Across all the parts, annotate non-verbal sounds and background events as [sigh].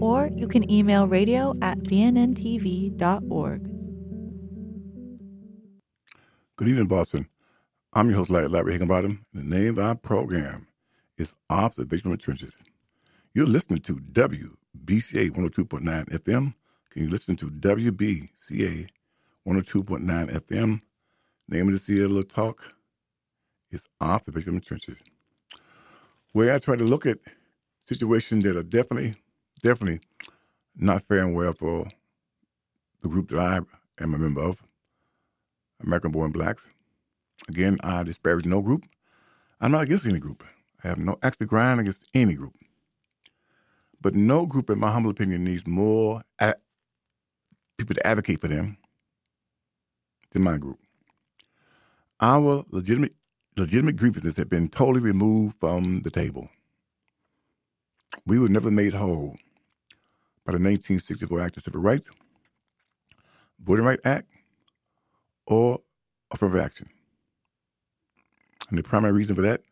or you can email radio at bnntv.org. Good evening, Boston. I'm your host, Larry, Higginbottom. The name of our program is Observation from Trenches. You're listening to WBCA 102.9 FM. Can you listen to WBCA 102.9 FM? Name of the CLO talk is Observation from Trenches, where I try to look at situations that are definitely, definitely not fair and well for the group that I am a member of, American Born Blacks. Again, I disparage no group. I'm not against any group. I have no axe to grind against any group. But no group, in my humble opinion, needs more people to advocate for them than my group. Our legitimate legitimate grievances have been totally removed from the table. We were never made whole by the 1964 Act of Civil Rights, Voting Rights Act, or affirmative action. And the primary reason for that,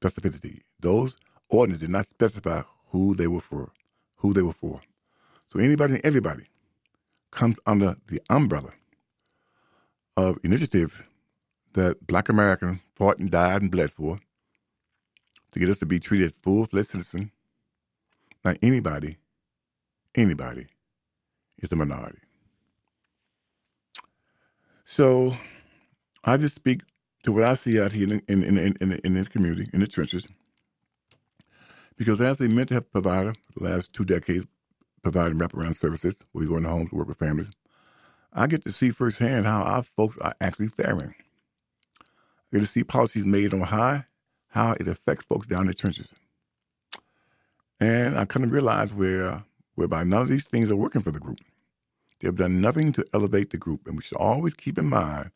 specificity. Those ordinances did not specify who they were for, who they were for. So anybody and everybody comes under the umbrella of initiative that black Americans fought and died and bled for to get us to be treated as full-fledged citizens. Now anybody, anybody is a minority. So I just speak to what I see out here in, in, in, in, in the community, in the trenches. Because as a mental health provider, the last two decades providing wraparound services, we go into homes to work with families, I get to see firsthand how our folks are actually faring. I get to see policies made on high, how it affects folks down in the trenches. And I kind of realize where, whereby none of these things are working for the group. They have done nothing to elevate the group. And we should always keep in mind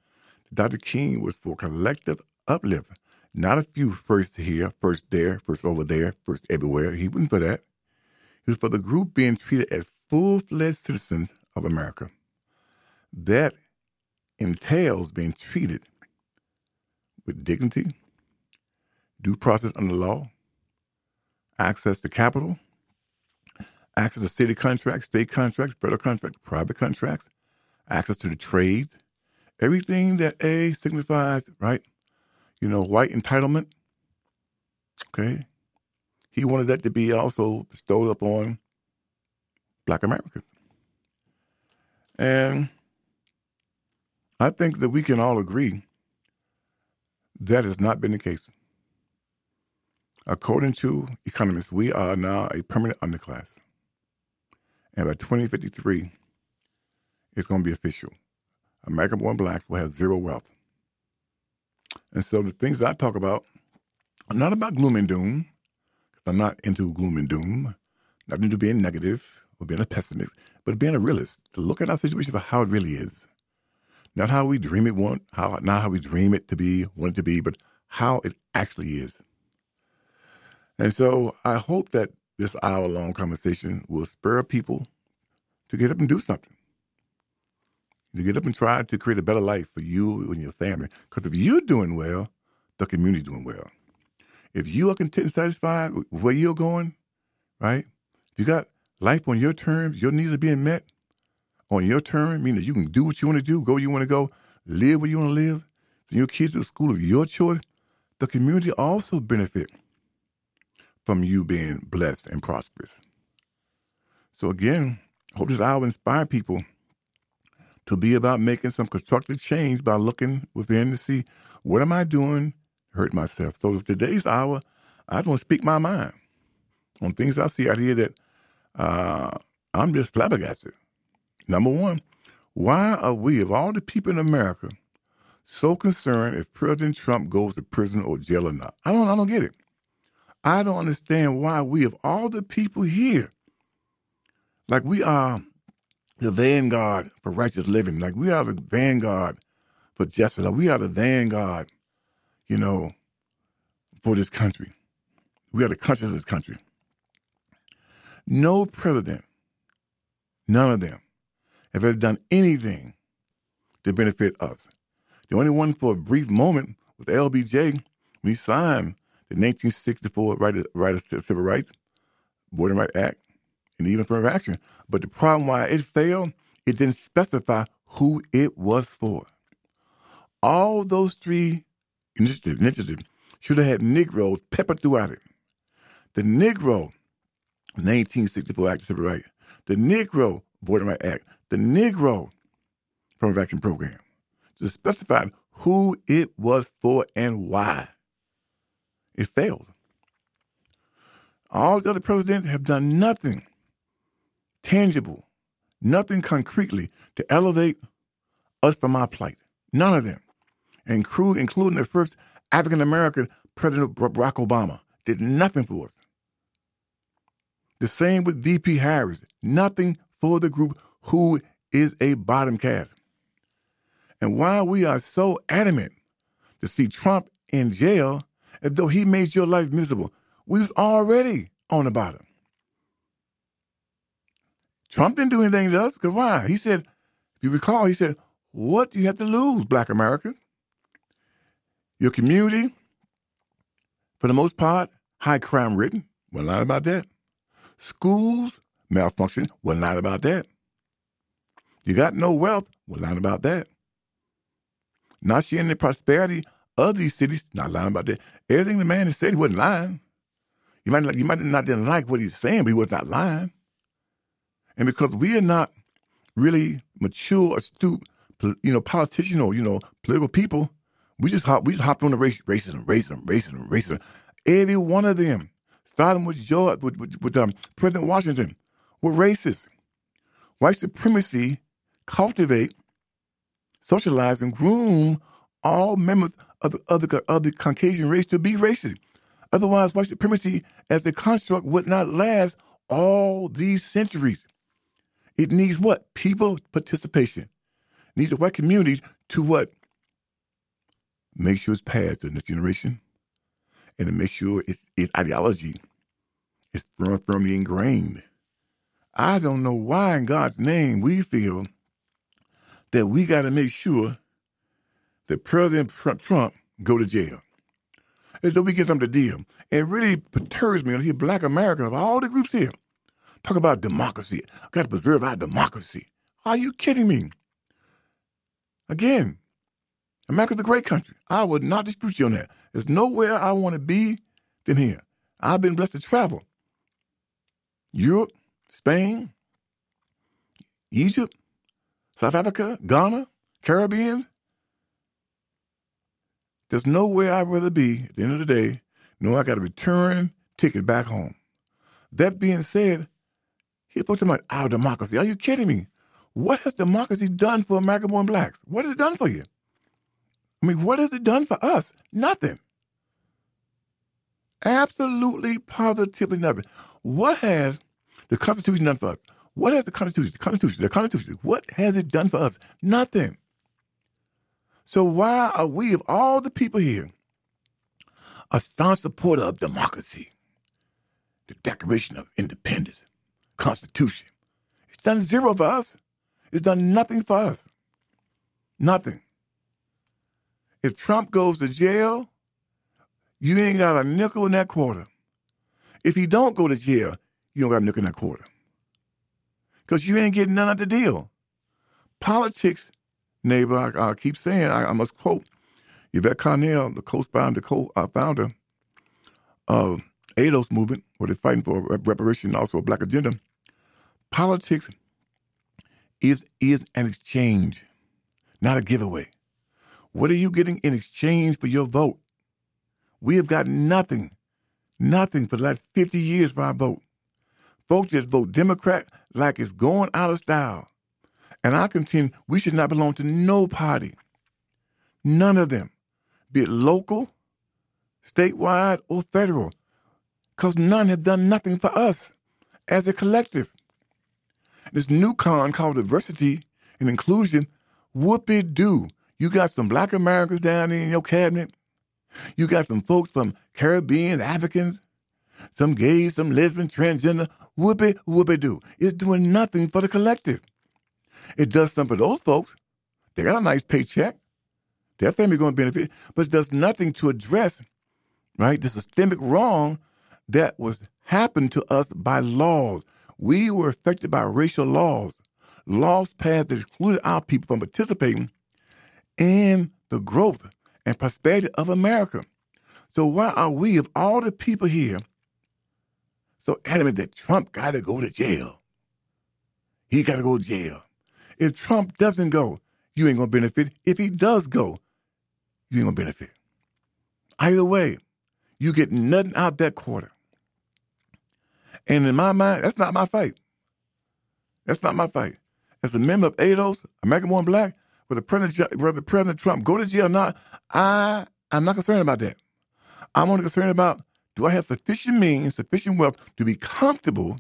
that Dr. King was for collective uplift, not a few first here, first there, first over there, first everywhere. He wasn't for that. He was for the group being treated as full fledged citizens of America. That entails being treated with dignity, due process under law, access to capital, access to city contracts, state contracts, federal contracts, private contracts, access to the trades, everything that A signifies, right? You know, white entitlement. Okay. He wanted that to be also bestowed upon black Americans. And I think that we can all agree that has not been the case. According to economists, we are now a permanent underclass. And by 2053, it's going to be official. American born blacks will have zero wealth. And so the things that I talk about are not about gloom and doom. I'm not into gloom and doom, not into being negative or being a pessimist, but being a realist, to look at our situation for how it really is. Not how we dream it want, how not how we dream it to be, want it to be, but how it actually is. And so I hope that this hour long conversation will spur people to get up and do something. To get up and try to create a better life for you and your family. Because if you're doing well, the community's doing well. If you are content and satisfied with where you're going, right? If you got life on your terms, your needs are being met on your terms, meaning that you can do what you want to do, go where you want to go, live where you want to live, send your kids to the school of your choice, the community also benefit from you being blessed and prosperous. So again, hope this hour inspire people to be about making some constructive change by looking within to see what am I doing to hurt myself. So today's hour, I to speak my mind on things I see out here that uh, I'm just flabbergasted. Number one, why are we, of all the people in America, so concerned if President Trump goes to prison or jail or not? I don't, I don't get it. I don't understand why we, of all the people here, like we are the vanguard for righteous living. Like we are the vanguard for justice. Like we are the vanguard, you know, for this country. We are the country of this country. No president, none of them, have ever done anything to benefit us. The only one for a brief moment was LBJ when he signed the 1964 right right of Civil Rights, Voting Rights Act, and even affirmative action. But the problem why it failed, it didn't specify who it was for. All those three initiatives, initiatives should have had Negroes peppered throughout it. The Negro 1964 Act of Civil Rights, the Negro Voting Rights Act, the Negro Affirmative Action Program, to specify who it was for and why. It failed. All the other presidents have done nothing tangible, nothing concretely to elevate us from our plight. None of them, including the first African American President Barack Obama, did nothing for us. The same with VP Harris, nothing for the group who is a bottom caste. And while we are so adamant to see Trump in jail as though he made your life miserable, we was already on the bottom. Trump didn't do anything to us, because why? He said, if you recall, he said, what do you have to lose, black Americans? Your community, for the most part, high crime ridden. Well, not about that. Schools malfunction. Well, not about that. You got no wealth. Well, not about that. Not seeing the prosperity of these cities. Not lying about that. Everything the man has said, he wasn't lying. You might, you might not didn't like what he's saying, but he was not lying. And because we are not really mature, astute, you know, politician or you know, political people, we just hop, we just hopped on the race, racism, racism, racism, racism. Every one of them, starting with George, with, with, with um, President Washington, were racist. White supremacy cultivate, socialize, and groom all members of the, of the, of the Caucasian race to be racist. Otherwise, white supremacy as a construct would not last all these centuries. It needs what? People participation. It needs the white community to what? Make sure it's passed to the next generation and to make sure its, its ideology is firm, firmly ingrained. I don't know why in God's name we feel that we got to make sure that President Trump go to jail. As though we get them to deal. It really perturbs me hear black Americans of all the groups here Talk about democracy. Got to preserve our democracy. Are you kidding me? Again, America's a great country. I would not dispute you on that. There's nowhere I want to be than here. I've been blessed to travel. Europe, Spain, Egypt, South Africa, Ghana, Caribbean. There's nowhere I'd rather be at the end of the day, No, I got a return ticket back home. That being said, He's talking about our democracy. Are you kidding me? What has democracy done for American born blacks? What has it done for you? I mean, what has it done for us? Nothing. Absolutely, positively nothing. What has the Constitution done for us? What has the Constitution, the Constitution, the Constitution, what has it done for us? Nothing. So why are we, of all the people here, a staunch supporter of democracy, the Declaration of Independence, Constitution. It's done zero for us. It's done nothing for us. Nothing. If Trump goes to jail, you ain't got a nickel in that quarter. If he don't go to jail, you don't got a nickel in that quarter. Because you ain't getting none of the deal. Politics, neighbor, I, I keep saying, I, I, must quote Yvette Carnell, the co-founder, co-founder uh, of ADOS movement, where they're fighting for reparation and also a black agenda. Politics is is an exchange, not a giveaway. What are you getting in exchange for your vote? We have got nothing, nothing for the last 50 years for our vote. Folks just vote Democrat like it's going out of style. And I contend we should not belong to no party. None of them, be it local, statewide, or federal, because none have done nothing for us as a collective. this new con called diversity and inclusion, whoopie doo. You got some black Americans down in your cabinet. You got some folks from Caribbean, Africans, some gays, some lesbian, transgender. Whoopie, whoopie doo. It's doing nothing for the collective. It does something for those folks. They got a nice paycheck. Their family going to benefit, but it does nothing to address, right, the systemic wrong that was happened to us by laws. We were affected by racial laws, laws passed that excluded our people from participating in the growth and prosperity of America. So why are we, of all the people here, so adamant that Trump got to go to jail? He got to go to jail. If Trump doesn't go, you ain't gonna benefit. If he does go, you ain't gonna benefit. Either way, you get nothing out that quarter. And in my mind, that's not my fight. That's not my fight. As a member of ADOS, American Born Black, whether President, whether President Trump go to jail or not, I, I'm not concerned about that. I'm only concerned about do I have sufficient means, sufficient wealth to be comfortable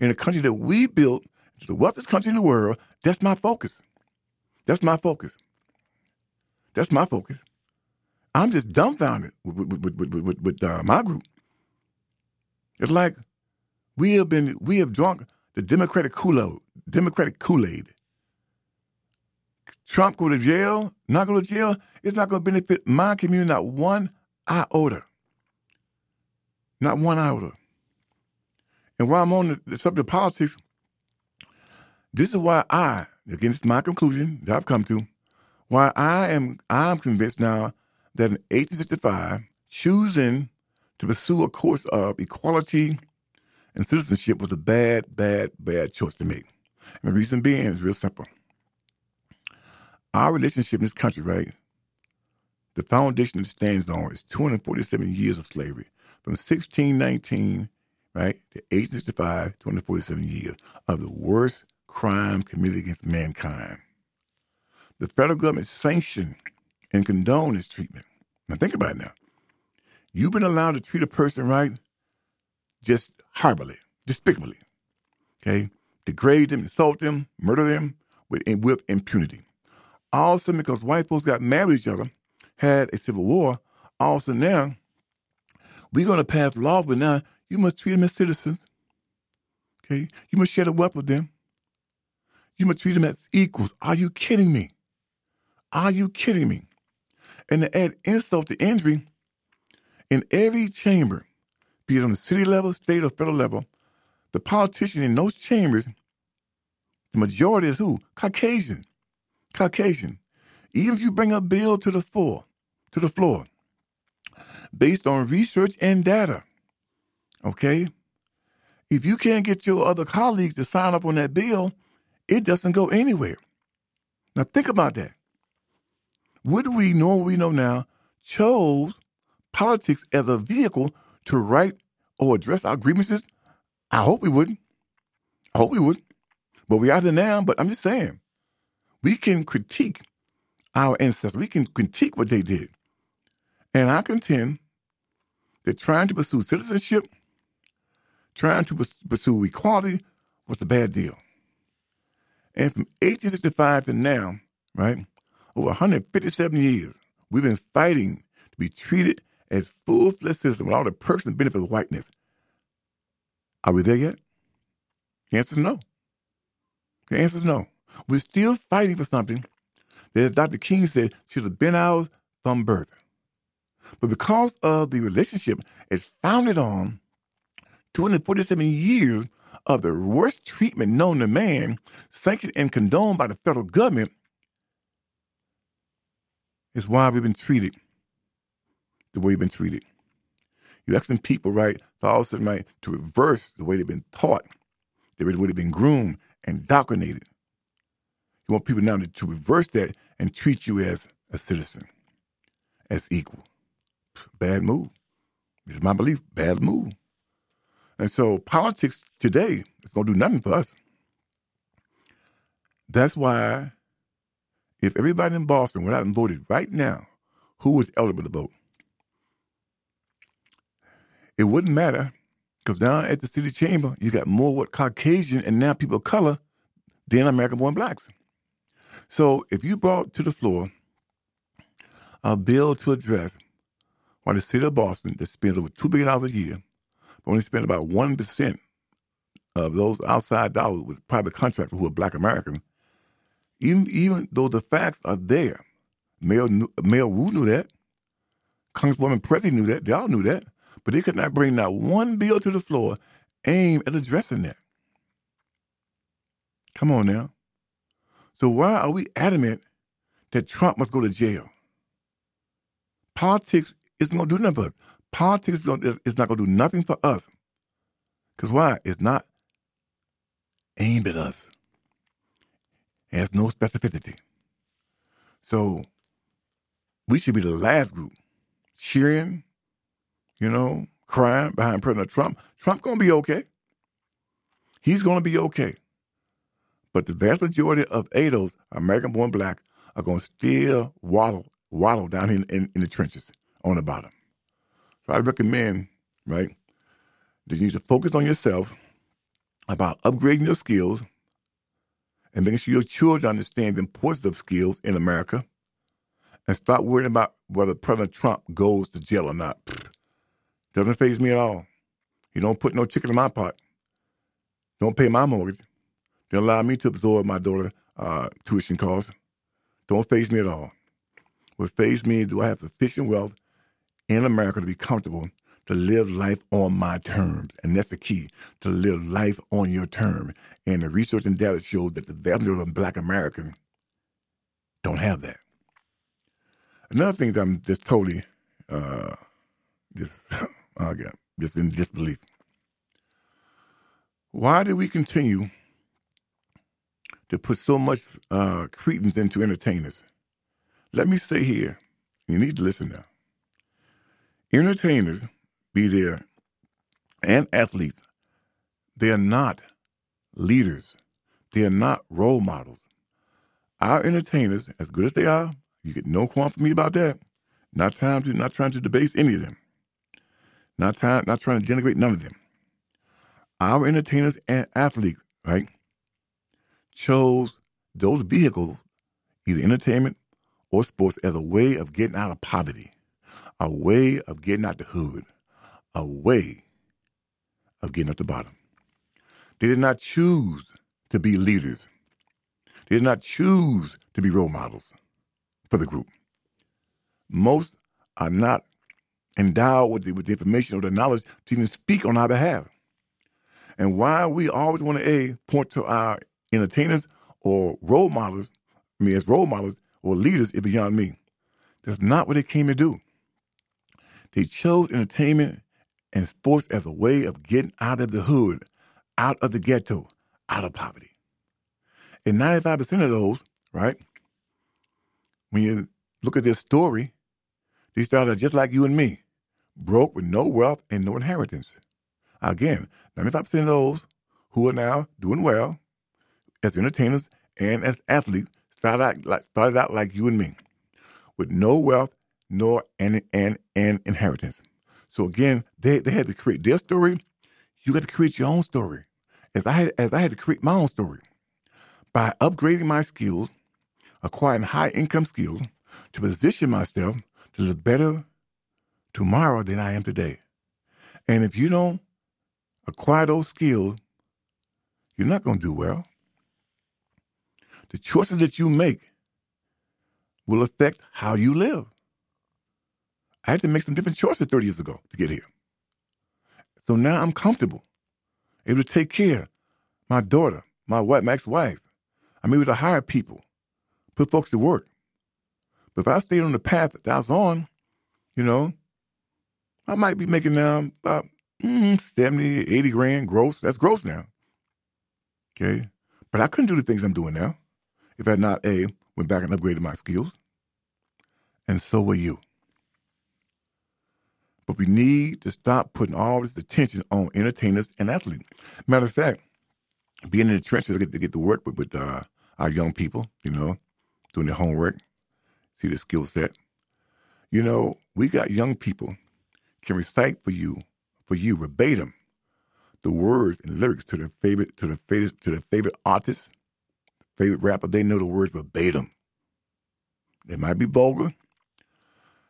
in a country that we built, the wealthiest country in the world? That's my focus. That's my focus. That's my focus. I'm just dumbfounded with, with, with, with, with, with uh, my group. It's like we have been we have drunk the Democratic Kool-Aid. Democratic Kool-Aid. Trump go to jail, not go to jail, it's not going to benefit my community not one iota. Not one iota. And while I'm on the, the subject of politics, this is why I, again, it's my conclusion that I've come to, why I am I'm convinced now that in 1865, choosing to pursue a course of equality and citizenship was a bad, bad, bad choice to make. And the reason being is real simple. Our relationship in this country, right? The foundation it stands on is 247 years of slavery. From 1619, right, to 1865, 247 years of the worst crime committed against mankind. The federal government sanctioned and condoned this treatment. Now think about it now. You've been allowed to treat a person right just horribly, despicably. Okay? Degrade them, insult them, murder them with, with impunity. All of a sudden, because white folks got mad with each other, had a civil war, all of a sudden now, we're going to pass laws, but now you must treat them as citizens. Okay? You must share the wealth with them. You must treat them as equals. Are you kidding me? Are you kidding me? And to add insult to injury, in every chamber, be it on the city level, state, or federal level, the politician in those chambers, the majority is who? Caucasian. Caucasian. Even if you bring a bill to the floor, to the floor, based on research and data, okay? If you can't get your other colleagues to sign up on that bill, it doesn't go anywhere. Now think about that. Would we know what we know now chose politics as a vehicle to write or address our grievances? I hope we wouldn't. I hope we would. But we are there now, but I'm just saying, we can critique our ancestors. We can critique what they did. And I contend that trying to pursue citizenship, trying to pursue equality was a bad deal. And from 1865 to now, right, over 157 years, we've been fighting to be treated as full-fledged citizens with all the perks and benefits of whiteness. Are we there yet? The answer is no. The answer is no. We're still fighting for something that, as Dr. King said, should have been ours from birth. But because of the relationship it's founded on 247 years of the worst treatment known to man, sanctioned and condoned by the federal government, is why we've been treated the way we've been treated. You're asking people, right, all of right, to reverse the way they've been taught, the way they've been groomed and indoctrinated. You want people now to, to reverse that and treat you as a citizen, as equal. Bad move. It's my belief, bad move. And so politics today is going to do nothing for us. That's why if everybody in Boston went out and voted right now, who was eligible to vote? It wouldn't matter Because down at the city chamber, you got more what Caucasian and now people of color than American born blacks. So if you brought to the floor a bill to address why the city of Boston that spends over $2 billion a year, only spend about 1% of those outside dollars with private contractors who are black American, even, even though the facts are there, Mayor, Wu knew that, Congresswoman Pressley knew that, they all knew that, but they could not bring not one bill to the floor aimed at addressing that. Come on now. So why are we adamant that Trump must go to jail? Politics isn't going to do nothing for us. Politics is not going to do nothing for us. Because why? It's not aimed at us. It has no specificity. So we should be the last group cheering, you know, crying behind President Trump. Trump gonna be okay. He's gonna be okay. But the vast majority of ADOS, American born black, are gonna still waddle, waddle down in, in, in the trenches on the bottom. So I recommend, right, that you need to focus on yourself about upgrading your skills and making sure your children understand the importance of skills in America and stop worrying about whether President Trump goes to jail or not. Doesn't faze me at all. He don't put no chicken in my pot. Don't pay my mortgage. Don't allow me to absorb my daughter uh, tuition costs. Don't faze me at all. What fazes me do I have sufficient wealth in America to be comfortable to live life on my terms. And that's the key, to live life on your term. And the research and data shows that the vast majority of black Americans don't have that. Another thing that I'm just totally uh, just [laughs] again, just in disbelief. Why do we continue to put so much uh, credence into entertainers? Let me say here, you need to listen now. Entertainers, be there, and athletes, they are not leaders. They are not role models. Our entertainers, as good as they are, you get no qualm from me about that. Not time to not trying to debase any of them. Not trying not trying to denigrate none of them. Our entertainers and athletes, right, chose those vehicles, either entertainment or sports, as a way of getting out of poverty, a way of getting out the hood, a way of getting up the bottom. They did not choose to be leaders. They did not choose to be role models for the group. Most are not endowed with the, with the information or the knowledge to even speak on our behalf. And why we always want to a point to our entertainers or role models, I mean as role models or leaders is beyond me. That's not what they came to do. They chose entertainment and sports as a way of getting out of the hood, out of the ghetto, out of poverty. And 95% of those, right, when you look at this story, they started just like you and me, broke with no wealth and no inheritance. Again, 95% of those who are now doing well as entertainers and as athletes started out like, started out like you and me, with no wealth nor an, an, an inheritance. So again, they, they had to create their story. You got to create your own story. As I had, as I had to create my own story by upgrading my skills, acquiring high income skills to position myself to live better tomorrow than I am today. And if you don't acquire those skills, you're not going to do well. The choices that you make will affect how you live. I had to make some different choices 30 years ago to get here. So now I'm comfortable, able to take care my daughter, my wife, my ex-wife. I'm able to hire people, put folks to work. But if I stayed on the path that I was on, you know, I might be making now about mm, 70, 80 grand gross. That's gross now. Okay. But I couldn't do the things I'm doing now if I had not A, went back and upgraded my skills. And so will you. But we need to stop putting all this attention on entertainers and athletes. Matter of fact, being in the trenches, I get to get to work with, with uh, our young people, you know, doing their homework, see their skill set. You know, we got young people can recite for you, for you verbatim, the words and lyrics to their favorite to their favorite to their favorite artist, favorite rapper. They know the words verbatim. They might be vulgar.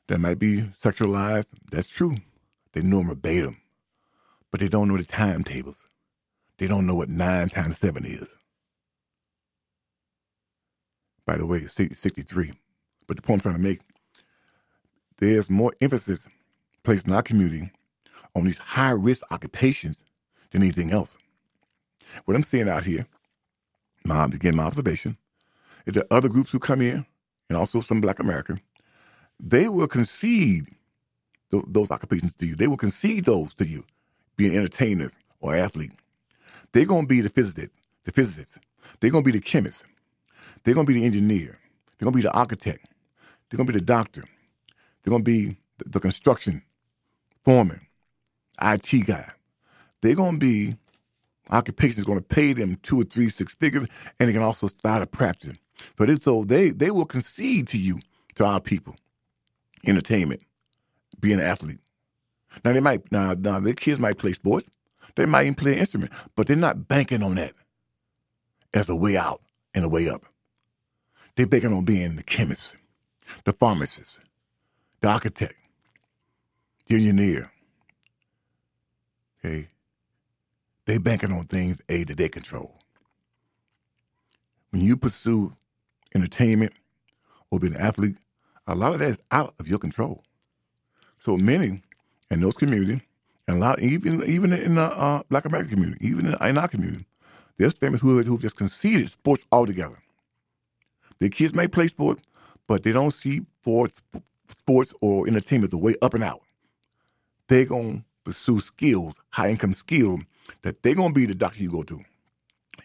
They might be sexualized. That's true. They know them verbatim, but they don't know the timetables. They don't know what nine times seven is. By the way, 63. But the point I'm trying to make, there's more emphasis placed in our community on these high risk occupations than anything else. What I'm seeing out here, my, again, my observation, is that other groups who come in, and also some black American, they will concede th- those occupations to you. They will concede those to you, being entertainers or athlete. They're going to be the physicist, the physicist. They're going to be the chemist. They're going to be the engineer. They're going to be the architect. They're going to be the doctor. They're going to be the, the construction foreman, IT guy. They're going to be occupations going to pay them two or three six figures, and they can also start a practice. But they, so they they will concede to you, to our people, entertainment, be an athlete. Now they might now, now their kids might play sports, they might even play an instrument, but they're not banking on that as a way out and a way up. They're banking on being the chemist, the pharmacist, the architect, the engineer. Okay, they banking on things A that they control. When you pursue entertainment or being an athlete, a lot of that is out of your control. So many in those communities, and a lot even even in the uh, Black American community, even in, in our community, there's families who who just conceded sports altogether. Their kids may play sports, but they don't see sports, sports or entertainment the way up and out. They're gonna pursue skills, high income skills that they're gonna be the doctor you go to,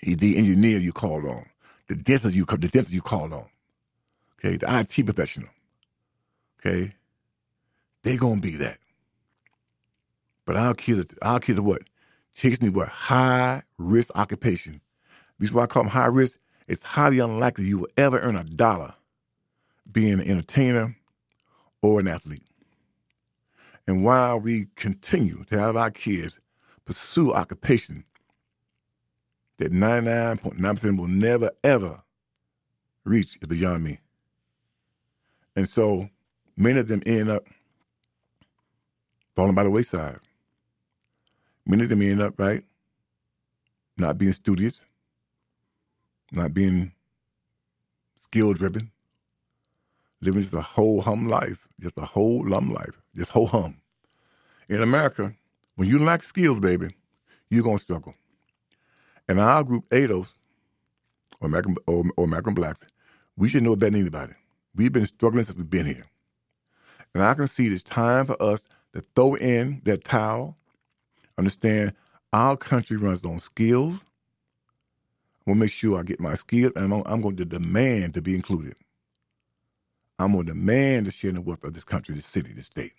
the engineer you call on, the dentist you the dentist you call on, okay, the IT professional, okay, they're gonna be that. But our kids, our kids are what? me what? High risk occupation. This is why I call them high risk. It's highly unlikely you will ever earn a dollar being an entertainer or an athlete. And while we continue to have our kids pursue occupation that 99.9% will never, ever reach is beyond me. And so many of them end up falling by the wayside. Many of them end up, right, not being studious, not being skill driven, living just a whole hum life, just a whole lum life, just whole hum. In America, when you lack skills, baby, you're gonna struggle. And our group, ADOS, or American or, or American Blacks, we should know better than anybody. We've been struggling since we've been here. And I can see it's time for us to throw in that towel, understand our country runs on skills. I'm gonna make sure I get my skills, and I'm, I'm going to demand to be included. I'm going to demand to share the wealth of this country, this city, this state.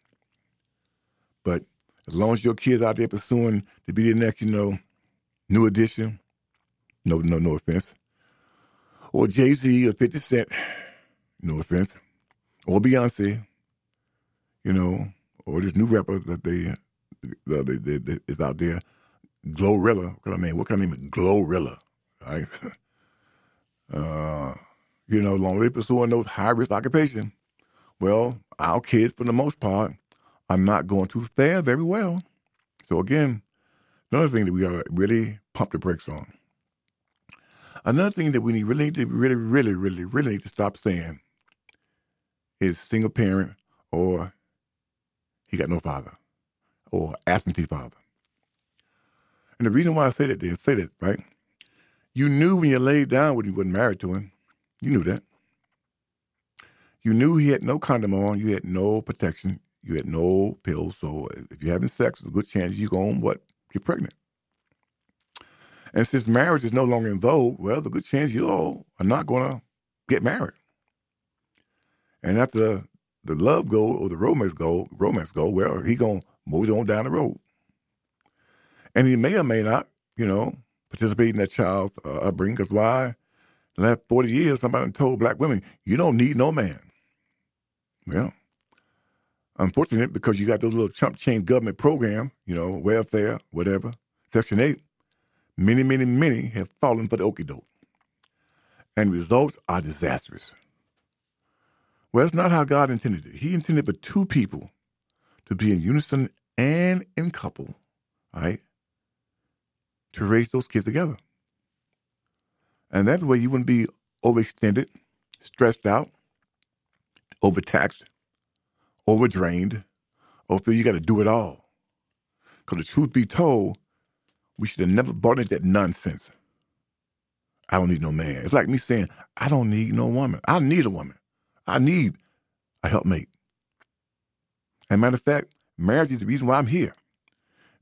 But as long as your kids out there pursuing to be the next, you know, new edition, no, no, no offense, or Jay Z or Fifty Cent, no offense, or Beyonce, you know, or this new rapper that they, that they, they is out there, Glorilla. What I mean? What of name is Glorilla? Right? [laughs] uh, you know, long they pursuing those high risk occupation, well, our kids, for the most part, are not going to fare very well. So again, another thing that we gotta really pump the brakes on. Another thing that we need really really, really, really, really to stop saying is single parent or he got no father or absentee father. And the reason why I say that is say that, right? You knew when you laid down when you wasn't married to him. You knew that. You knew he had no condom on, you had no protection, you had no pills. So if you're having sex, there's a good chance you're going what? Get pregnant. And since marriage is no longer in vogue, well, a good chance you all are not going to get married. And after the love go or the romance go, romance go, well, he gonna move on down the road. And he may or may not, you know, participate in that child's uh, upbringing. Because why? The last 40 years, somebody told black women, you don't need no man. Well, unfortunate because you got those little chump change government program, you know, welfare, whatever, Section 8, many, many, many have fallen for the okey doke. And results are disastrous. Well, that's not how God intended it. He intended for two people to be in unison and in couple, right? To raise those kids together. And that way you wouldn't be overextended, stressed out, overtaxed, overdrained, or feel you got to do it all. Because the truth be told, we should have never bought into that nonsense. I don't need no man. It's like me saying, I don't need no woman. I need a woman. I need a helpmate. And matter of fact, marriage is the reason why I'm here.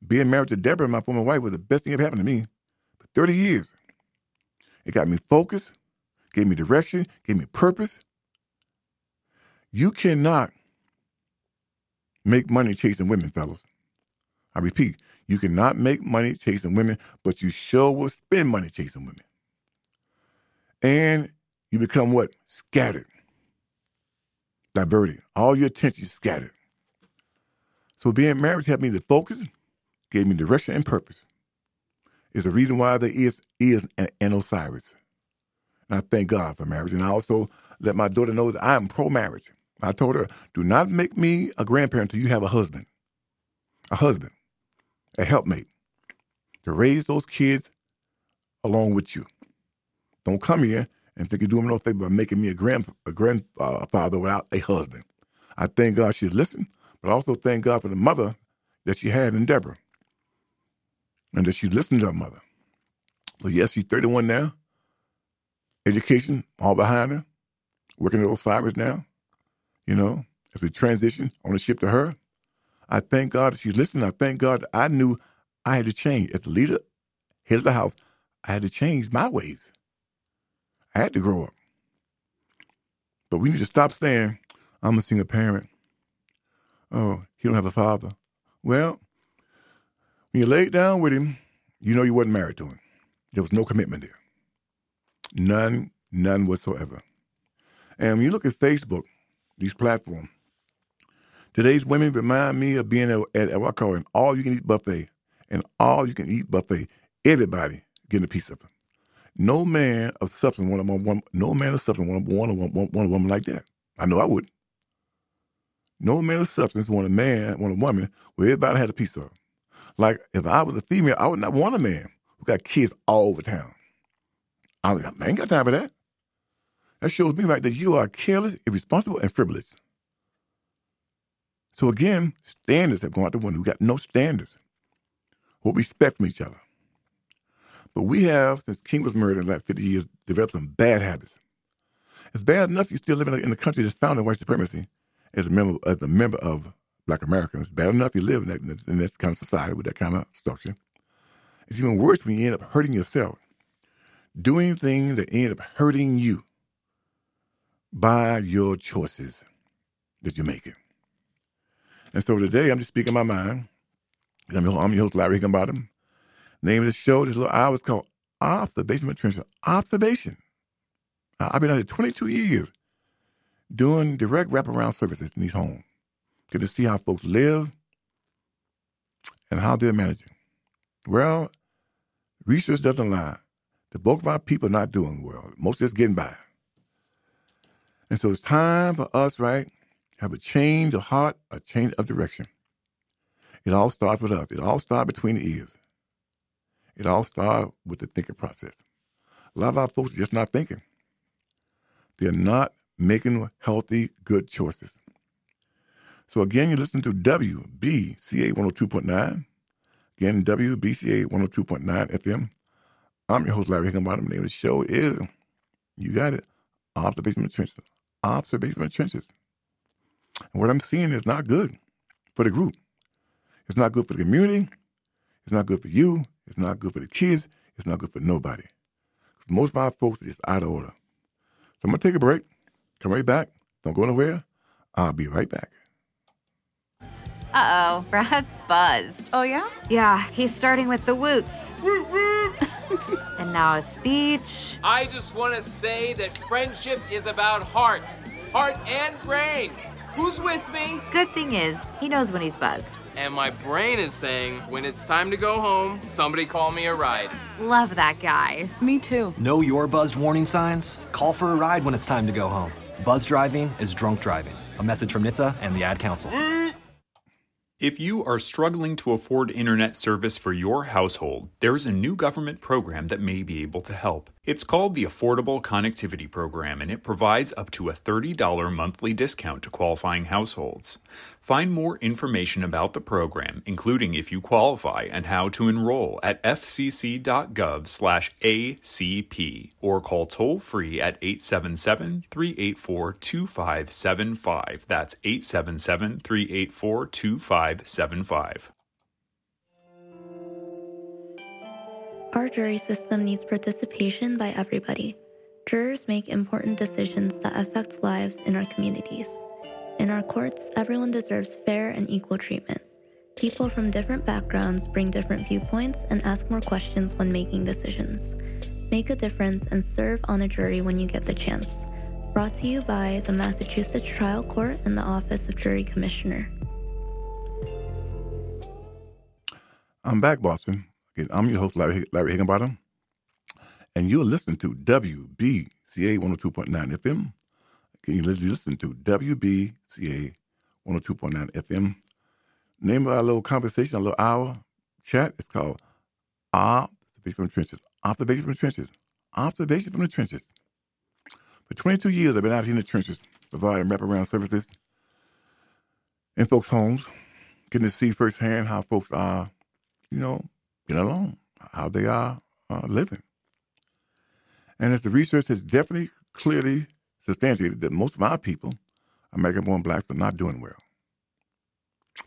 Being married to Deborah, my former wife, was the best thing that happened to me for 30 years. It got me focused, gave me direction, gave me purpose. You cannot make money chasing women, fellas. I repeat, you cannot make money chasing women, but you sure will spend money chasing women. And you become what? Scattered, diverted. All your attention scattered. So being married helped me to focus, gave me direction and purpose. Is the reason why there is is an, an Osiris. And I thank God for marriage. And I also let my daughter know that I am pro marriage. I told her, do not make me a grandparent until you have a husband. A husband, a helpmate, to raise those kids along with you. Don't come here and think you're doing me no favor by making me a grand a grandfather without a husband. I thank God she listened, but I also thank God for the mother that she had in Deborah. And that she listened to her mother. So yes, she's 31 now. Education all behind her. Working at Osiris now. You know, as we transition on the ship to her. I thank God that she's listening. I thank God that I knew I had to change. As the leader, head of the house, I had to change my ways. I had to grow up. But we need to stop saying, I'm a single parent. Oh, he don't have a father. Well, when you laid down with him, you know you wasn't married to him. There was no commitment there. None, none whatsoever. And when you look at Facebook, these platforms, today's women remind me of being at, at what I call an all-you-can-eat buffet. An all-you-can-eat buffet. Everybody getting a piece of it. No man of substance want a woman. No man of substance want a, want, a, want a woman like that. I know I wouldn't. No man of substance want a man, want a woman where everybody had a piece of. Like if I was a female, I would not want a man who got kids all over town. I, ain't got time for that. That shows me right that you are careless, irresponsible, and frivolous. So again, standards have gone out the window. We got no standards. What we expect from each other. But we have, since King was murdered in the last 50 years, developed some bad habits. It's bad enough you still live in a, country that's founded in white supremacy as a member as a member of Black Americans. It's bad enough you live in that, in that kind of society with that kind of structure. It's even worse when you end up hurting yourself, doing things that end up hurting you by your choices that you're making. And so today I'm just speaking my mind. I'm your, I'm your host, Larry Higginbottom. Name of the show, this little hour is called Observation Trench. Observation. I've been out here 22 years doing direct wraparound services in these homes. Get to see how folks live and how they're managing. Well, research doesn't lie. The bulk of our people are not doing well. Most just getting by. And so it's time for us, right, have a change of heart, a change of direction. It all starts with us. It all starts between the ears. It all starts with the thinking process. A lot of our folks are just not thinking. They're not making healthy, good choices. So again, you listen to WBCA 102.9. Again, WBCA 102.9 FM. I'm your host, Larry Higginbottom. The name of the show is, you got it, Observation Trenches. Observation Trenches. And what I'm seeing is not good for the group. It's not good for the community. It's not good for you. It's not good for the kids. It's not good for nobody. Most of our folks are just out of order. So I'm going to take a break. Come right back. Don't go nowhere. I'll be right back. Uh oh, [laughs] Brad's buzzed. Oh, yeah? Yeah, he's starting with the woots. [laughs] and now a speech. I just want to say that friendship is about heart, heart and brain. Who's with me? Good thing is, he knows when he's buzzed. And my brain is saying, when it's time to go home, somebody call me a ride. Love that guy. Me too. Know your buzzed warning signs? Call for a ride when it's time to go home. Buzz driving is drunk driving. A message from NHTSA and the Ad Council. Mm. If you are struggling to afford internet service for your household, there's a new government program that may be able to help. It's called the Affordable Connectivity Program, and it provides up to a $30 monthly discount to qualifying households. Find more information about the program, including if you qualify and how to enroll at fcc.gov/acp or call toll-free at 877-384-2575. That's 877-384-2575. Our jury system needs participation by everybody. Jurors make important decisions that affect lives in our communities. In our courts, everyone deserves fair and equal treatment. People from different backgrounds bring different viewpoints and ask more questions when making decisions. Make a difference and serve on a jury when you get the chance. Brought to you by the Massachusetts Trial Court and the Office of Jury Commissioner. I'm back, Boston. I'm your host, Larry, Larry Higginbottom, and you're listening to WBCA 102.9 FM. Can you listen to WBCA 102.9 FM? Name of our little conversation, our little hour chat, it's called Observation from the Trenches. Observation from the Trenches. Observation from the Trenches. For 22 years, I've been out here in the trenches providing wraparound services in folks' homes, getting to see firsthand how folks are, you know, getting along, how they are uh, living. And as the research has definitely clearly substantiated that most of our people, American born blacks, are not doing well.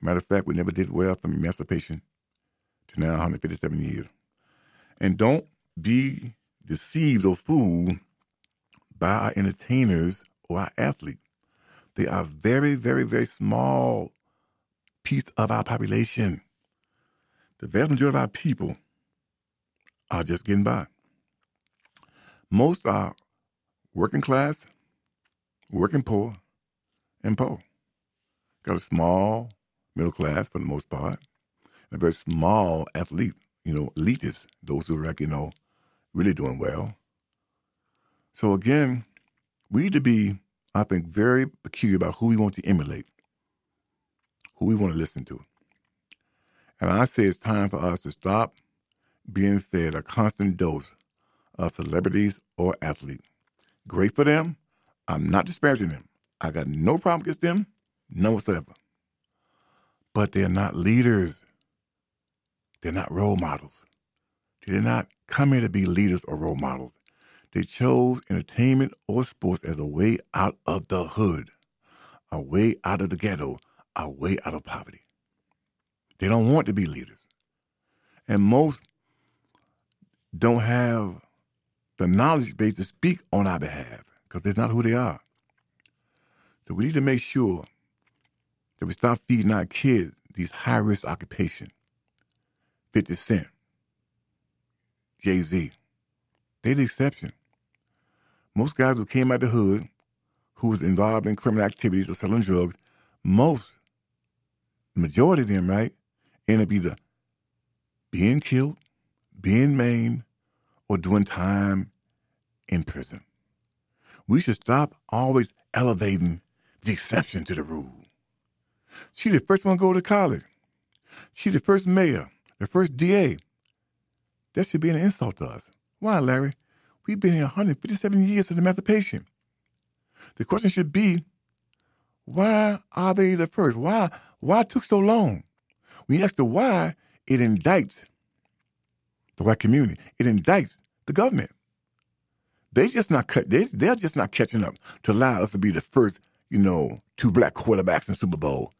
Matter of fact, we never did well from emancipation to now 157 years. And don't be deceived or fooled by our entertainers or our athletes. They are very, very, very small piece of our population. The vast majority of our people are just getting by. Most are working class, working poor, and poor. Got a small middle class for the most part, and a very small athlete, you know, elitists, those who are like, you know, really doing well. So again, we need to be, I think, very peculiar about who we want to emulate, who we want to listen to. And I say it's time for us to stop being fed a constant dose of celebrities or athletes. Great for them. I'm not disparaging them. I got no problem against them, none whatsoever. But they're not leaders. They're not role models. They did not come here to be leaders or role models. They chose entertainment or sports as a way out of the hood, a way out of the ghetto, a way out of poverty. They don't want to be leaders. And most don't have the knowledge base to speak on our behalf because that's not who they are. So we need to make sure that we stop feeding our kids these high risk occupations. 50 Cent, Jay Z, They're the exception. Most guys who came out the hood, who was involved in criminal activities or selling drugs, most, majority of them, right, end up either being killed, being maimed, or doing time in prison. We should stop always elevating the exception to the rule. She the first one to go to college. She the first mayor, the first DA. That should be an insult to us. Why, Larry? We've been here 157 years of emancipation. The question should be, why are they the first? Why why it took so long? When you ask the why, it indicts the white community. It indicts the government. They just not cut. They, they're just not catching up to allow us to be the first, you know, two black quarterbacks in Super Bowl.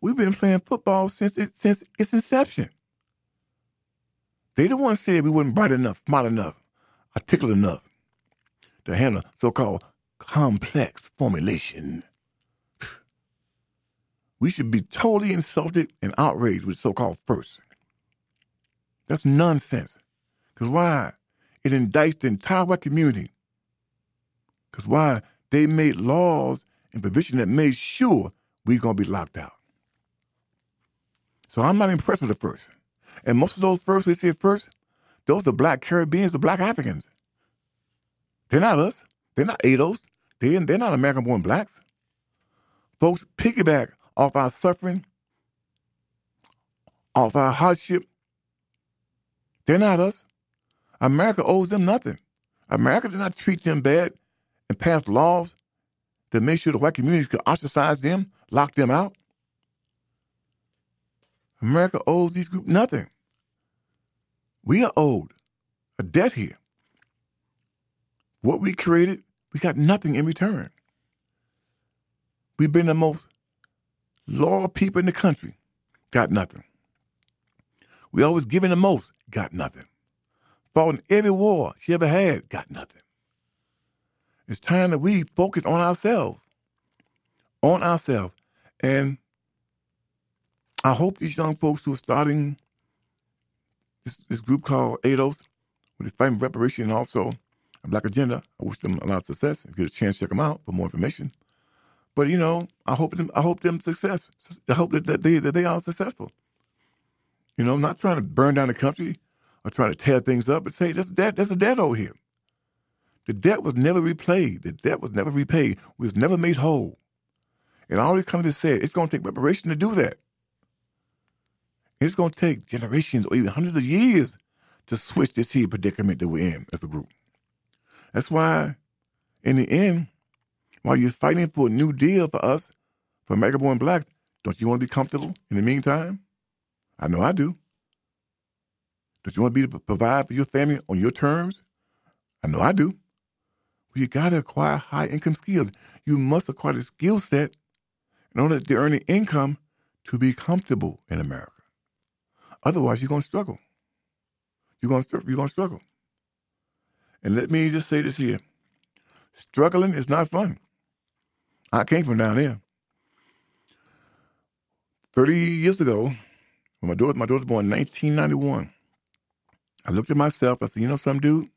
We've been playing football since it, since its inception. They the ones said we weren't bright enough, smart enough, articulate enough to handle so-called complex formulation. We should be totally insulted and outraged with so-called first. That's nonsense. Because why? It indicts the entire white community. Because why? They made laws and provision that made sure we're going to be locked out. So I'm not impressed with the first. And most of those first, we say first, those are black Caribbeans, the black Africans. They're not us. They're not ADOS. They, they're not American born blacks. Folks piggyback off our suffering, off our hardship. They're not us. America owes them nothing. America did not treat them bad and pass laws to make sure the white community could ostracize them, lock them out. America owes these groups nothing. We are owed a debt here. What we created, we got nothing in return. We've been the most loyal people in the country, got nothing. We always giving the most, got nothing. Fought in every war she ever had, got nothing. It's time that we focus on ourselves, on ourselves. And I hope these young folks who are starting this, this group called ADOS, with this fighting reparation and also a black agenda, I wish them a lot of success. If you get a chance, check them out for more information. But you know, I hope them, I hope them success. I hope that, that they that they are successful. You know, I'm not trying to burn down the country or trying to tear things up, but say there's debt, there's a debt over here. The debt was never repaid. The debt was never repaid. Was never made whole. And I already come to say it's going to take reparation to do that. It's going to take generations or even hundreds of years to switch this here predicament that we're in as a group. That's why, in the end, while you're fighting for a new deal for us, for American born blacks, don't you want to be comfortable in the meantime? I know I do. Don't you want to be to provide for your family on your terms? I know I do. Well, you got to acquire high income skills. You must acquire the skill set in order to earn an income to be comfortable in America. Otherwise, you're going to struggle. You're going to, you're going to struggle. And let me just say this here struggling is not fun. I came from down there. 30 years ago, when my daughter, my daughter was born in 1991, I looked at myself. I said, you know something, dude?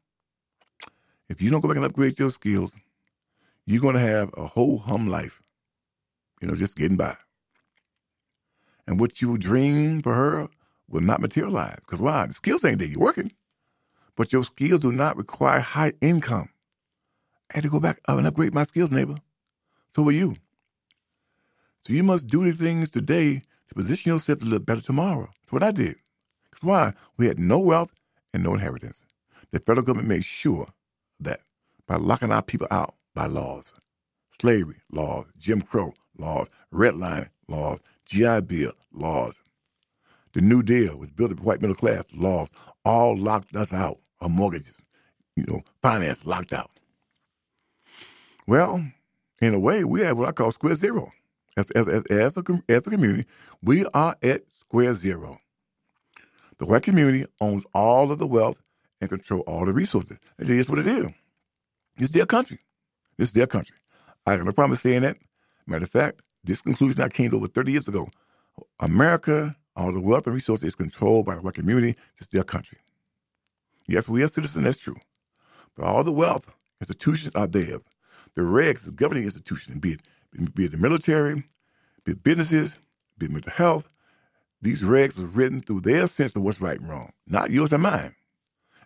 If you don't go back and upgrade your skills, you're going to have a whole hum life, you know, just getting by. And what you dream for her will not materialize. Because why? The skills ain't there. You're working. But your skills do not require high income. I had to go back up and upgrade my skills, neighbor. So will you. So you must do the things today to position yourself to live better tomorrow. That's what I did. Because why? We had no wealth and no inheritance. The federal government made sure that by locking our people out by laws, slavery laws, Jim Crow laws, redlining laws, GI Bill laws, the New Deal, which built the white middle class laws, all locked us out. Our mortgages, you know, finance locked out. Well, in a way, we have what I call square zero. As, as, as, as, a, as a community, we are at square zero. The white community owns all of the wealth and control all the resources. It is what it is. It's their country. This is their country. I have no problem saying that. Matter of fact, this conclusion I came to over 30 years ago. America, all the wealth and resources is controlled by the white community. It's their country. Yes, we are citizens, that's true. But all the wealth, institutions are theirs. The regs, the governing institutions, be it, be it the military, be it businesses, be it mental health, these regs were written through their sense of what's right and wrong, not yours and mine.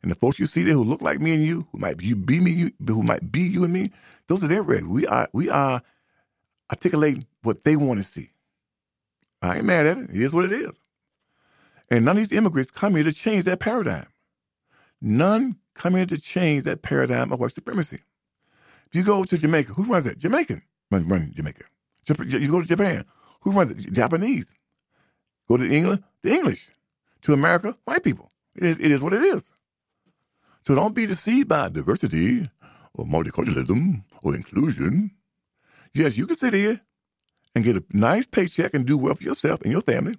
And the folks you see there who look like me and you, who might be, be me, who might be you and me, those are their regs. We are we are articulating what they want to see. I ain't mad at it. It is what it is. And none of these immigrants come here to change that paradigm. None come here to change that paradigm of white supremacy. If you go to Jamaica, who runs it? Jamaican runs, runs Jamaica. You go to Japan, who runs it? Japanese. Go to England, the English. To America, white people. It is, it is what it is. So don't be deceived by diversity or multiculturalism or inclusion. Yes, you can sit here and get a nice paycheck and do well for yourself and your family.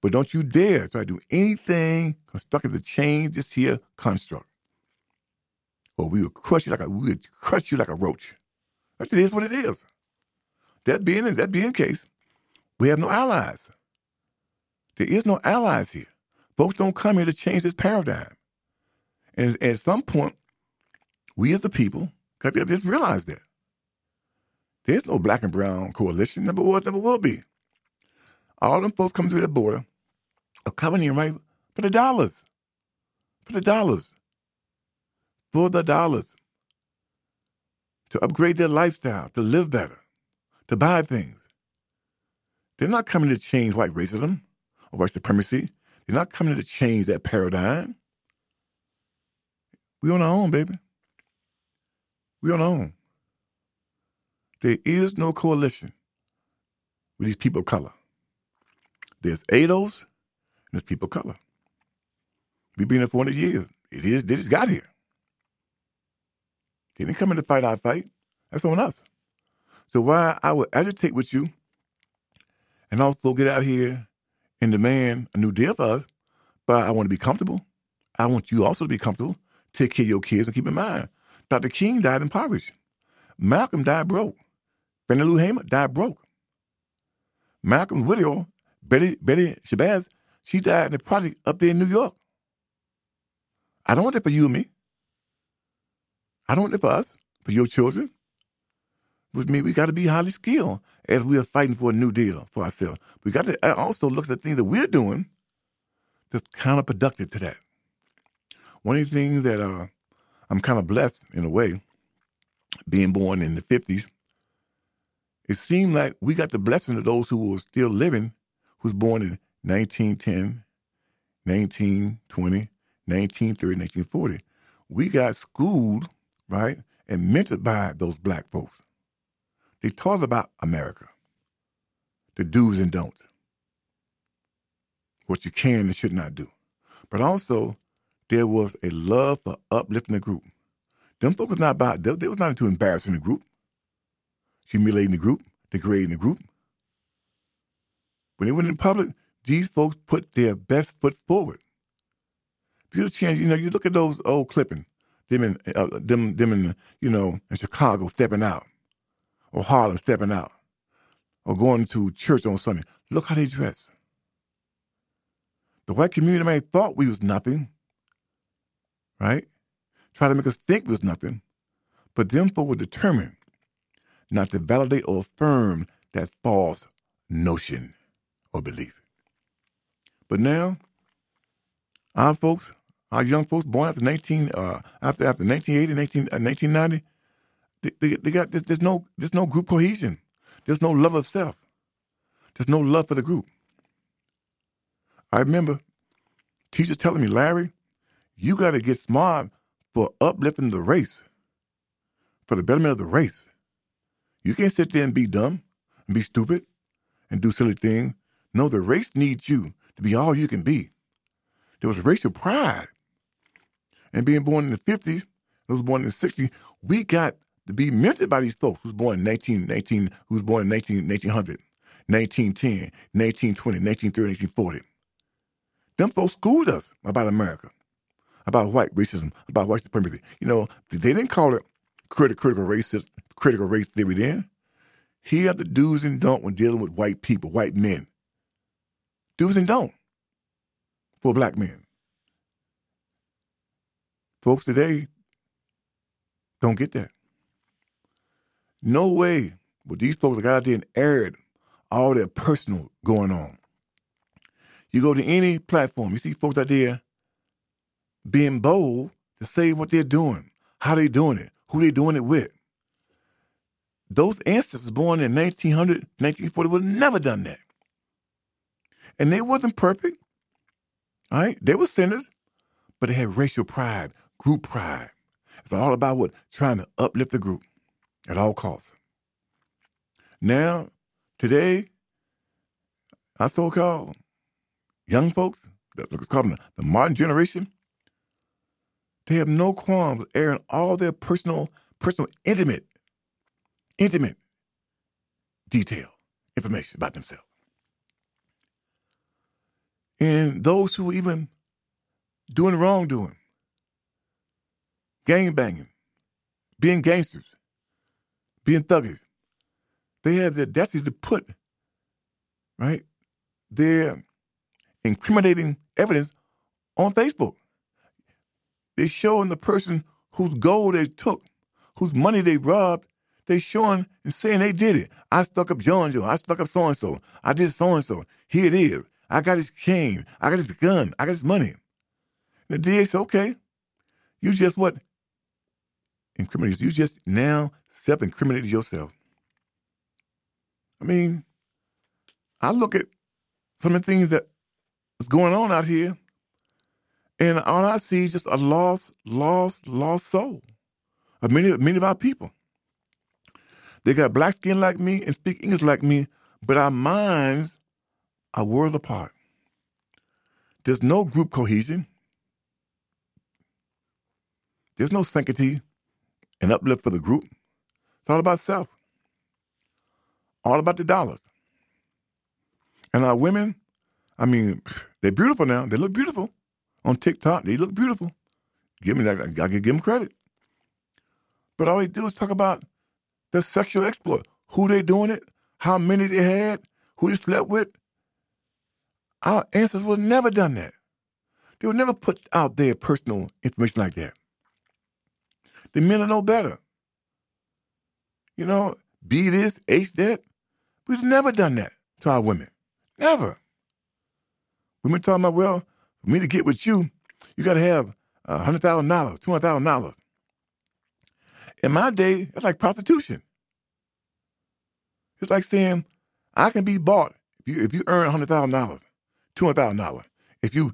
But don't you dare try to do anything constructive to change this here construct. Or we will crush you like a we will crush you like a roach. That is what it is. That being that being case, we have no allies. There is no allies here. Folks don't come here to change this paradigm. And at some point, we as the people got to just realize that. There's no black and brown coalition. Never was, never will be. All them folks coming through the border are coming here, right for the dollars. For the dollars. For the dollars. To upgrade their lifestyle, to live better, to buy things. They're not coming to change white racism or white supremacy. They're not coming to change that paradigm. We on our own, baby. We on our own. There is no coalition with these people of color. There's ADOS and there's people of color. We've been here for 100 years. It is, they just got here. They didn't come in to fight our fight. That's on us. So why I would agitate with you and also get out here and demand a new deal for us, but I want to be comfortable. I want you also to be comfortable. Take care of your kids and keep in mind, Dr. King died impoverished. Malcolm died broke. Fannie Lou Hamer died broke. Malcolm's widow, Betty, Betty Shabazz, she died in a project up there in New York. I don't want that for you and me. I don't want that for us, for your children. Which means we got to be highly skilled as we are fighting for a new deal for ourselves. We got to also look at the things that we're doing that's counterproductive to that. One of the things that uh, I'm kind of blessed in a way, being born in the 50s, it seemed like we got the blessing of those who were still living, who was born in 1910, 1920, 1930, 1940. We got schooled, right, and mentored by those black folks. They taught about America, the do's and don'ts, what you can and should not do. But also, there was a love for uplifting the group. Them folks was not about, they, they was not into embarrassing the group, humiliating the group, degrading the group. When they went in public, these folks put their best foot forward. If you chance, you know, you look at those old clippings, them in, uh, them, them in, you know, in Chicago stepping out, or Harlem stepping out, or going to church on Sunday. Look how they dress. The white community may thought we was nothing, right? Try to make us think we was nothing. But them folk were determined not to validate or affirm that false notion or belief. But now, our folks, our young folks born after 19, uh, after after 1980, 19, uh, 1990, they, they, got there's, no there's no group cohesion. There's no love of self. There's no love for the group. I remember teachers telling me, Larry, you got to get smart for uplifting the race, for the betterment of the race. You can't sit there and be dumb and be stupid and do silly things. No, the race needs you to be all you can be. There was racial pride. And being born in the 50s, those born in the 60s, we got to be mentored by these folks who was born in 19, who was born in 19, 1900, 1910, 1920, 1930, 1940. Them folks schooled us about America, about white racism, about white supremacy. You know, they didn't call it critical critical racism, critical race theory then. Here are the do's and don'ts when dealing with white people, white men. Do's and don'ts for black men. Folks today don't get that. No way would these folks got out there and aired all their personal going on. You go to any platform, you see folks out there being bold to say what they're doing, how they doing it, who they doing it with. Those ancestors born in 1900, 1940 would have never done that. And they wasn't perfect. All right? They were sinners, but they had racial pride, group pride. It's all about what? Trying to uplift the group at all costs. Now, today, our so-called young folks, let's call them the modern generation, they have no qualms airing all their personal, personal, intimate, intimate detail, information about themselves. And those who even doing wrongdoing, gang banging, being gangsters, being thuggish, they have the audacity to put, right, their incriminating evidence on Facebook. They're showing the person whose gold they took, whose money they robbed, they showing and saying they did it. I stuck up John Joe. I stuck up so and so. I did so and so. Here it is. I got his chain. I got his gun. I got his money. And the DA said, okay, you just what? Incriminated. You just now self incriminated yourself. I mean, I look at some of the things that is going on out here, and all I see is just a lost, lost, lost soul of many, many of our people. They got black skin like me and speak English like me, but our minds are worlds apart. There's no group cohesion. There's no sanctity and uplift for the group. It's all about self. All about the dollars. And our women, I mean, [sighs] they're beautiful now. They look beautiful on TikTok. They look beautiful. Give me that. I gotta give them credit. But all they do is talk about the sexual exploit, who they doing it, how many they had, who they slept with. Our ancestors would have never done that. They would never put out their personal information like that. The men are no better. You know, be this, H that. We've never done that to our women. Never. Women talking about, well, for me to get with you, you got to have $100,000, $200,000. In my day, it's like prostitution. It's like saying, I can be bought if you if you earn hundred thousand dollars, two hundred thousand dollars. If you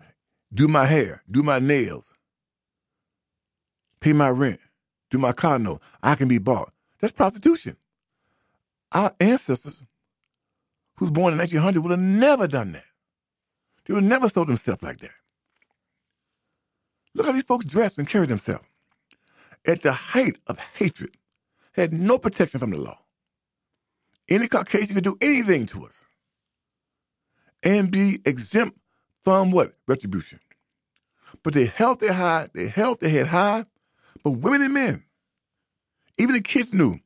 do my hair, do my nails, pay my rent, do my car note, I can be bought. That's prostitution. Our ancestors, who's born in 1900, would have never done that. They would have never sold themselves like that. Look how these folks dressed and carried themselves. At the height of hatred, had no protection from the law. Any Caucasian could do anything to us and be exempt from what? Retribution. But they held their high, they held their head high, but women and men, even the kids knew,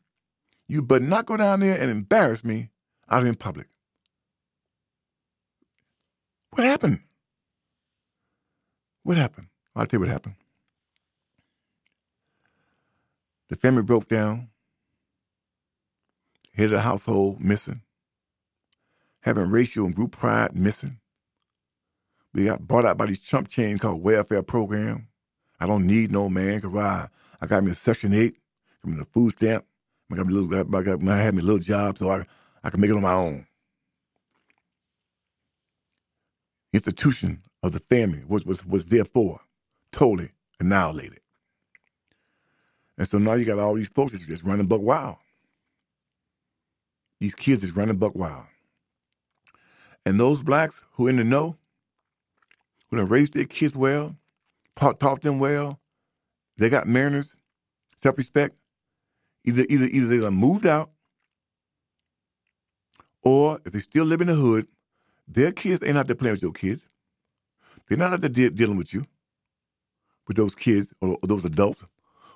you better not go down there and embarrass me out in public. What happened? What happened? I'll tell you what happened. The family broke down head of the household missing, having racial and group pride missing. We got bought out by these chump chains called welfare program. I don't need no man, cause I, I got me a Section 8, Mean a food stamp, I got me little, I, got, I had me a little job so I, I can make it on my own. Institution of the family was, was, was therefore totally annihilated. And so now you got all these folks that's just running buck wild. These kids is running buck wild. And those blacks who in the know, who have raised their kids well, taught, taught them well, they got manners, self-respect. Either either either they done moved out, or if they still live in the hood, their kids ain't out there playing with your kids. They're not out there de- dealing with you, with those kids or, or, those adults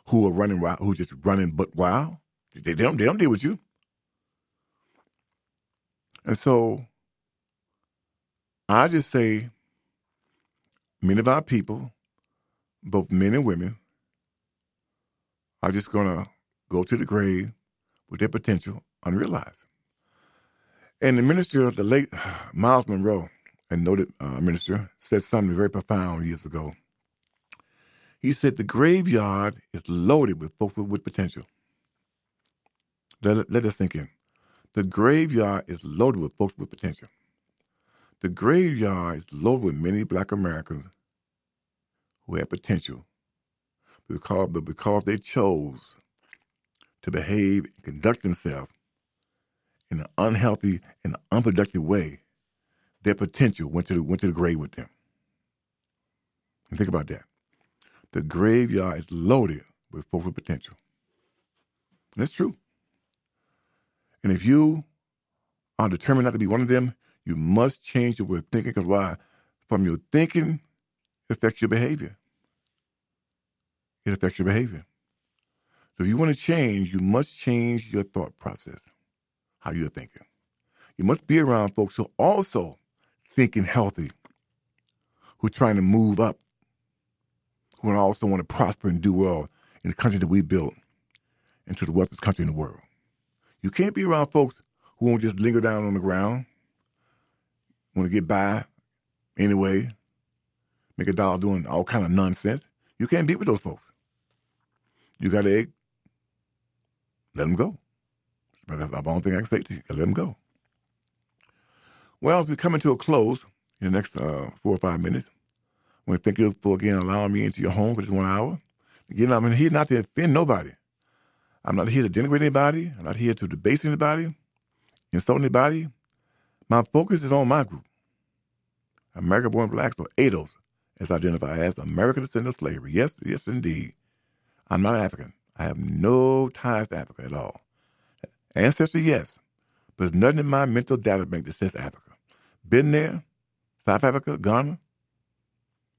who are running wild, who just running but wild. They, they don't they don't deal with you. And so I just say many of our people, both men and women, are just to go to the grave with their potential unrealized. And the minister, the late [sighs] Myles Munroe, a noted uh, minister, said something very profound years ago. He said the graveyard is loaded with folks with potential. Let, let us think in. The graveyard is loaded with folks with potential. The graveyard is loaded with many black Americans who had potential because, but because they chose to behave and conduct themselves in an unhealthy and unproductive way, their potential went to the, went to the grave with them. And think about that. The graveyard is loaded with folks potential. And that's true. And if you are determined not to be one of them, you must change your way of thinking because why? From your thinking, affects your behavior. It affects your behavior. So if you want to change, you must change your thought process, how you're thinking. You must be around folks who are also thinking healthy, who are trying to move up, who also want to prosper and do well in the country that we built into the wealthiest country in the world. You can't be around folks who won't just linger down on the ground, want to get by anyway, make a dollar doing all kind of nonsense. You can't be with those folks. You got egg, let them go. That's the only thing I can say to you. Let them go. Well, as we come into a close in the next uh, four or five minutes, I want to thank you for again allowing me into your home for this one hour. Again, I'm here not to offend nobody. I'm not here to denigrate anybody. I'm not here to debase anybody, insult anybody. My focus is on my group. American born blacks, or ADOS, as identified as American descendant of slavery. Yes, yes, indeed. I'm not African. I have no ties to Africa at all. Ancestry, yes, but there's nothing in my mental data bank that says Africa. Been there, South Africa, Ghana,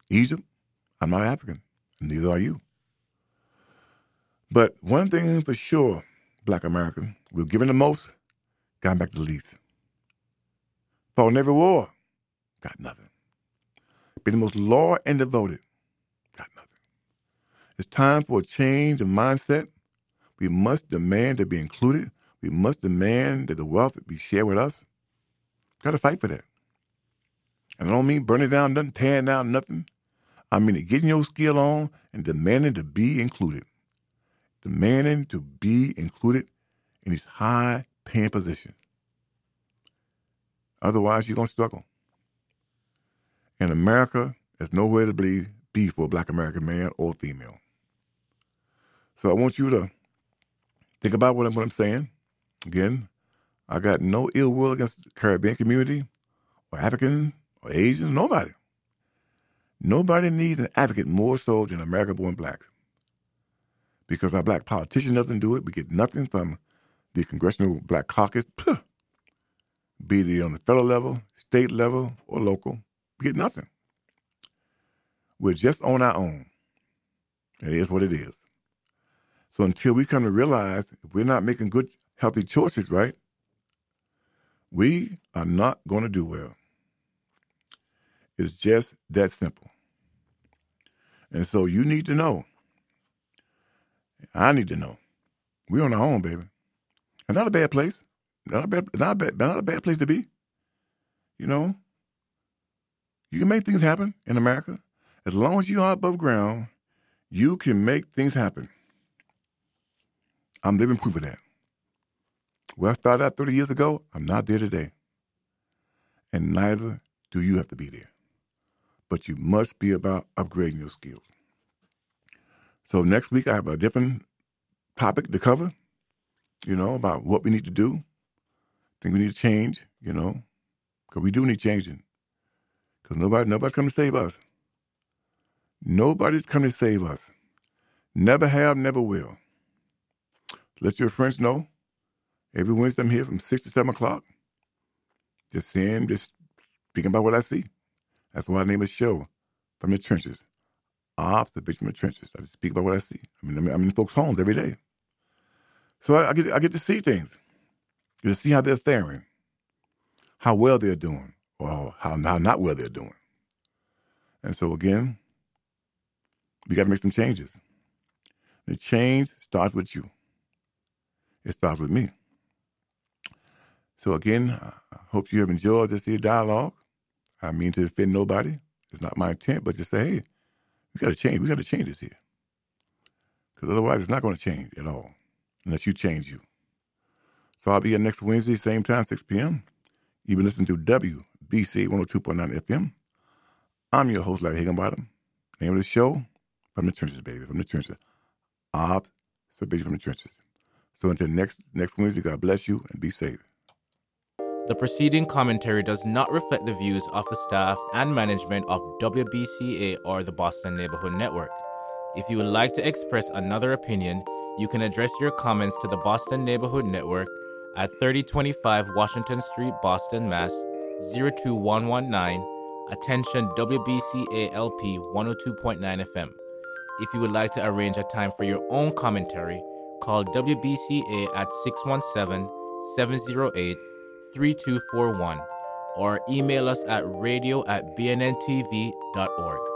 Egypt. I'm not African, neither are you. But one thing for sure, black American, we've given the most, gotten back the least. Fought in every war, got nothing. Been the most loyal and devoted, got. It's time for a change of mindset. We must demand to be included. We must demand that the wealth be shared with us. Got to fight for that. And I don't mean burning down nothing, tearing down nothing. I mean getting your skill on and demanding to be included demanding to be included in these high paying positions. Otherwise, you're going to struggle. In America, there's nowhere to be, be for a black American man or female. So I want you to think about what I'm, what I'm saying. Again, I got no ill will against the Caribbean community or African or Asian, nobody. Nobody needs an advocate more so than America born black because our black politician doesn't do it. We get nothing from the Congressional Black Caucus, be it on the federal level, state level, or local. We get nothing. We're just on our own. It is what it is. So until we come to realize if we're not making good, healthy choices, right, we are not going to do well. It's just that simple. And so you need to know I need to know. We're on our own, baby. And not a bad place. Not a bad, not a bad, not a bad place to be. You know, you can make things happen in America. As long as you are above ground, you can make things happen. I'm living proof of that. Where I started out 30 years ago, I'm not there today. And neither do you have to be there. But you must be about upgrading your skills. So next week I have a different topic to cover, you know, about what we need to do. Think we need to change, you know, because we do need changing. Because nobody, nobody's coming to save us. Nobody's coming to save us. Never have, never will. Let your friends know. Every Wednesday I'm here from 6 to 7 o'clock. Just saying, just speaking about what I see. That's why I name a show, From the Trenches observation from the trenches. I just speak about what I see. I mean, I'm in folks' homes every day. So I, I, get I get to see things. You see how they're faring, how well they're doing, or how, how not well they're doing. And so again, we got to make some changes. The change starts with you. It starts with me. So again, I hope you have enjoyed this here dialogue. I mean to offend nobody. It's not my intent, but just say, hey, we got to change. We got to change this here. Because otherwise, it's not going to change at all unless you change you. So I'll be here next Wednesday, same time, 6 p.m. You've been listening to WBC 102.9 FM. I'm your host, Larry Higginbottom. Name of the show, From the Trenches, baby, From the Trenches. Observation from the Trenches. So until next next Wednesday, God bless you and be safe. The preceding commentary does not reflect the views of the staff and management of WBCA or the Boston Neighborhood Network. If you would like to express another opinion, you can address your comments to the Boston Neighborhood Network at 3025 Washington Street, Boston, Mass. 02119. Attention WBCA LP 102.9 FM. If you would like to arrange a time for your own commentary, call WBCA at 617 708 3241 or email us at radio at bnntv.org.